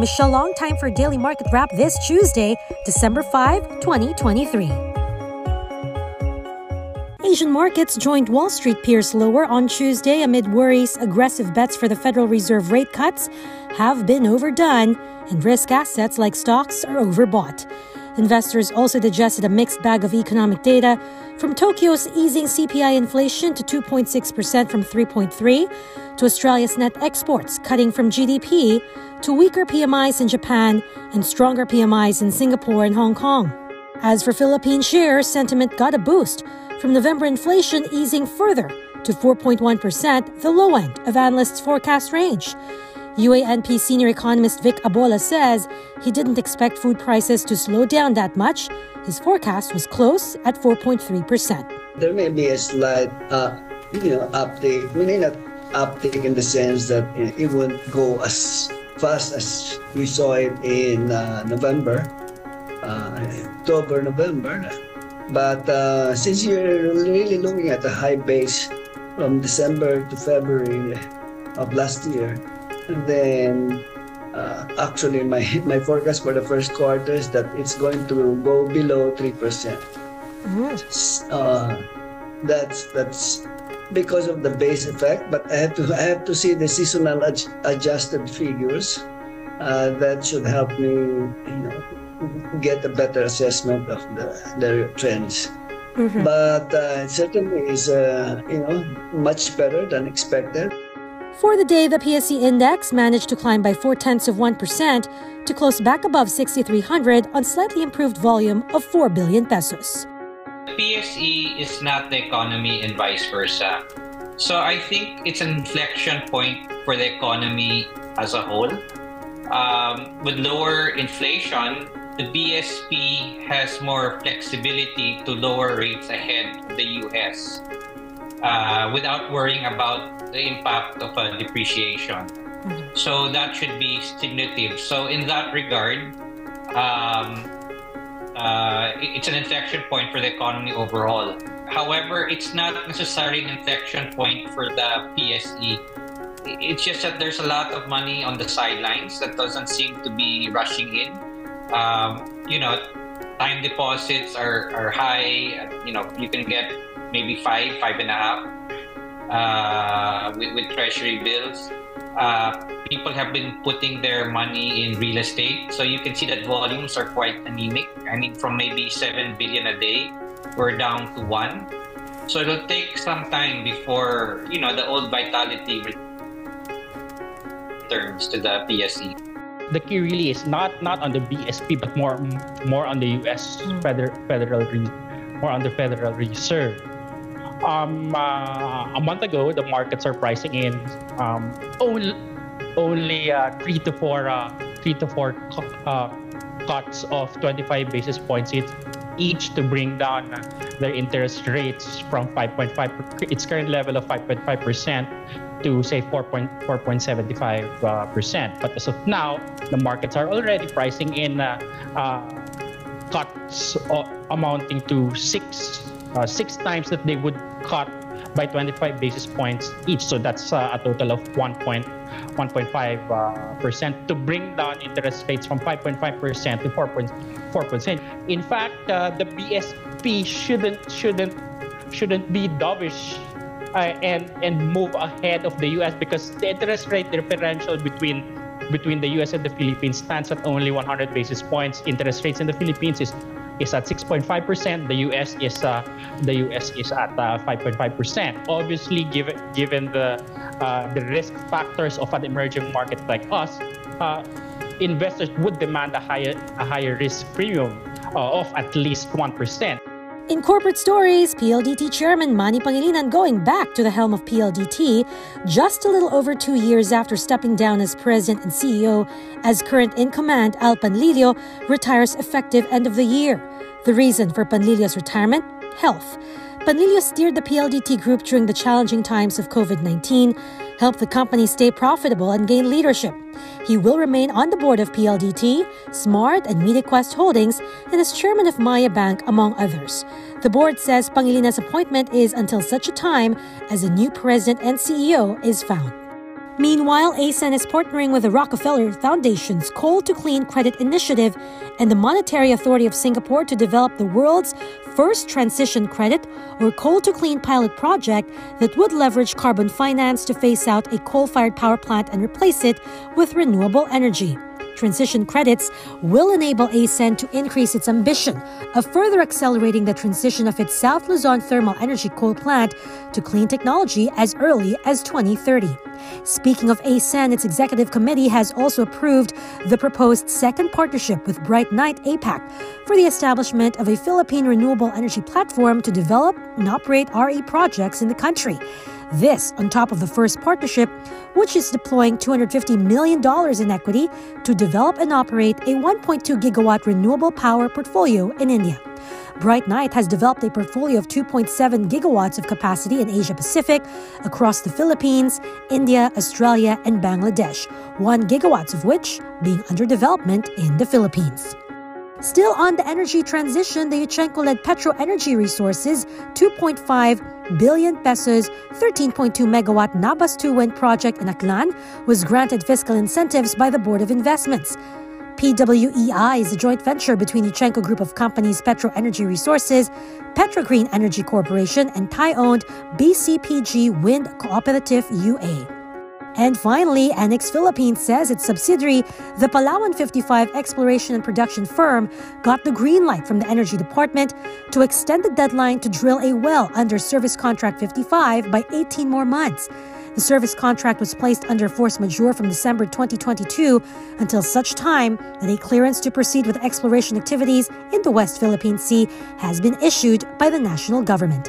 Michelle Long time for Daily Market Wrap this Tuesday, December 5, 2023. Asian markets joined Wall Street peers lower on Tuesday amid worries aggressive bets for the Federal Reserve rate cuts have been overdone and risk assets like stocks are overbought. Investors also digested a mixed bag of economic data from Tokyo's easing CPI inflation to 2.6% from 3.3 to Australia's net exports cutting from GDP to weaker PMIs in Japan and stronger PMIs in Singapore and Hong Kong. As for Philippine shares, sentiment got a boost from November inflation easing further to 4.1%, the low end of analysts' forecast range. UA&P senior economist Vic Abola says he didn't expect food prices to slow down that much. His forecast was close at 4.3%. There may be a slight, uh, you know, uptick. We may not uptick in the sense that it won't go as fast as we saw it in uh, November, uh, October, November. But uh, since you're really looking at a high base from December to February of last year, then uh, actually my my forecast for the first quarter is that it's going to go below three percent. Mm-hmm. Uh, that's that's because of the base effect. But I have to I have to see the seasonal ad- adjusted figures. Uh, that should help me, you know, get a better assessment of the the trends. Mm-hmm. But uh, it certainly is, uh, you know, much better than expected. For the day, the PSE index managed to climb by four tenths of 1% to close back above 6,300 on slightly improved volume of 4 billion pesos. PSE is not the economy and vice versa. So I think it's an inflection point for the economy as a whole. Um, with lower inflation, the BSP has more flexibility to lower rates ahead of the US uh, without worrying about the impact of a depreciation. Mm-hmm. So that should be stimulative. So in that regard, um, uh, it's an inflection point for the economy overall. However, it's not necessarily an inflection point for the PSE. It's just that there's a lot of money on the sidelines that doesn't seem to be rushing in. Um, you know, time deposits are, are high. You know, you can get maybe five, five and a half uh, with, with treasury bills. Uh, people have been putting their money in real estate. So you can see that volumes are quite anemic. I mean, from maybe 7 billion a day, we're down to 1. So it'll take some time before, you know, the old vitality returns to the PSE. The key really is not not on the BSP, but more more on the U.S. Hmm. Federal Federal more on the Federal Reserve um, uh, a month ago, the markets are pricing in um, only, only uh, three to four, uh, three to four uh, cuts of 25 basis points each, to bring down their interest rates from 5.5 its current level of 5.5 percent to say 4.4.75 uh, percent. But as of now, the markets are already pricing in uh, cuts amounting to six uh, six times that they would cut by 25 basis points each. So that's uh, a total of 1.1.5 uh, percent to bring down interest rates from 5.5 percent to 4.4 percent. In fact, uh, the BSP shouldn't shouldn't shouldn't be dovish uh, and and move ahead of the U.S. because the interest rate differential between between the U.S. and the Philippines stands at only 100 basis points. Interest rates in the Philippines is is at 6.5%. The US is uh, the US is at uh, 5.5%. Obviously, given given the uh, the risk factors of an emerging market like us, uh, investors would demand a higher a higher risk premium uh, of at least one percent. In corporate stories, PLDT Chairman Manny Pangilinan going back to the helm of PLDT just a little over two years after stepping down as president and CEO, as current in command Al Panlilio retires effective end of the year. The reason for Panlilio's retirement? Health. Panlilio steered the PLDT group during the challenging times of COVID 19, helped the company stay profitable, and gain leadership. He will remain on the board of PLDT, Smart, and MediaQuest Holdings, and as chairman of Maya Bank, among others. The board says Pangilinan appointment is until such a time as a new president and CEO is found. Meanwhile, ACEN is partnering with the Rockefeller Foundation's Coal to Clean Credit Initiative and the Monetary Authority of Singapore to develop the world's first transition credit or coal to clean pilot project that would leverage carbon finance to phase out a coal fired power plant and replace it with renewable energy transition credits will enable ACEN to increase its ambition of further accelerating the transition of its South Luzon thermal energy coal plant to clean technology as early as 2030. Speaking of ACEN, its executive committee has also approved the proposed second partnership with BrightNight APAC for the establishment of a Philippine renewable energy platform to develop and operate RE projects in the country. This on top of the first partnership, which is deploying $250 million in equity to develop and operate a 1.2 gigawatt renewable power portfolio in India. BrightNight has developed a portfolio of 2.7 gigawatts of capacity in Asia Pacific across the Philippines, India, Australia, and Bangladesh, 1 gigawatts of which being under development in the Philippines. Still on the energy transition, the Yuchengco led Petro Energy Resources 2.5 billion pesos 13.2 megawatt Nabas 2 wind project in Aklan was granted fiscal incentives by the Board of Investments. PWEI is a joint venture between Yuchengco Group of Companies Petro Energy Resources, Petrogreen Energy Corporation, and Thai-owned BCPG Wind Cooperative UA. And finally, Annex Philippines says its subsidiary, the Palawan 55 exploration and production firm, got the green light from the Energy Department to extend the deadline to drill a well under Service Contract 55 by 18 more months. The service contract was placed under force majeure from December 2022 until such time that a clearance to proceed with exploration activities in the West Philippine Sea has been issued by the national government.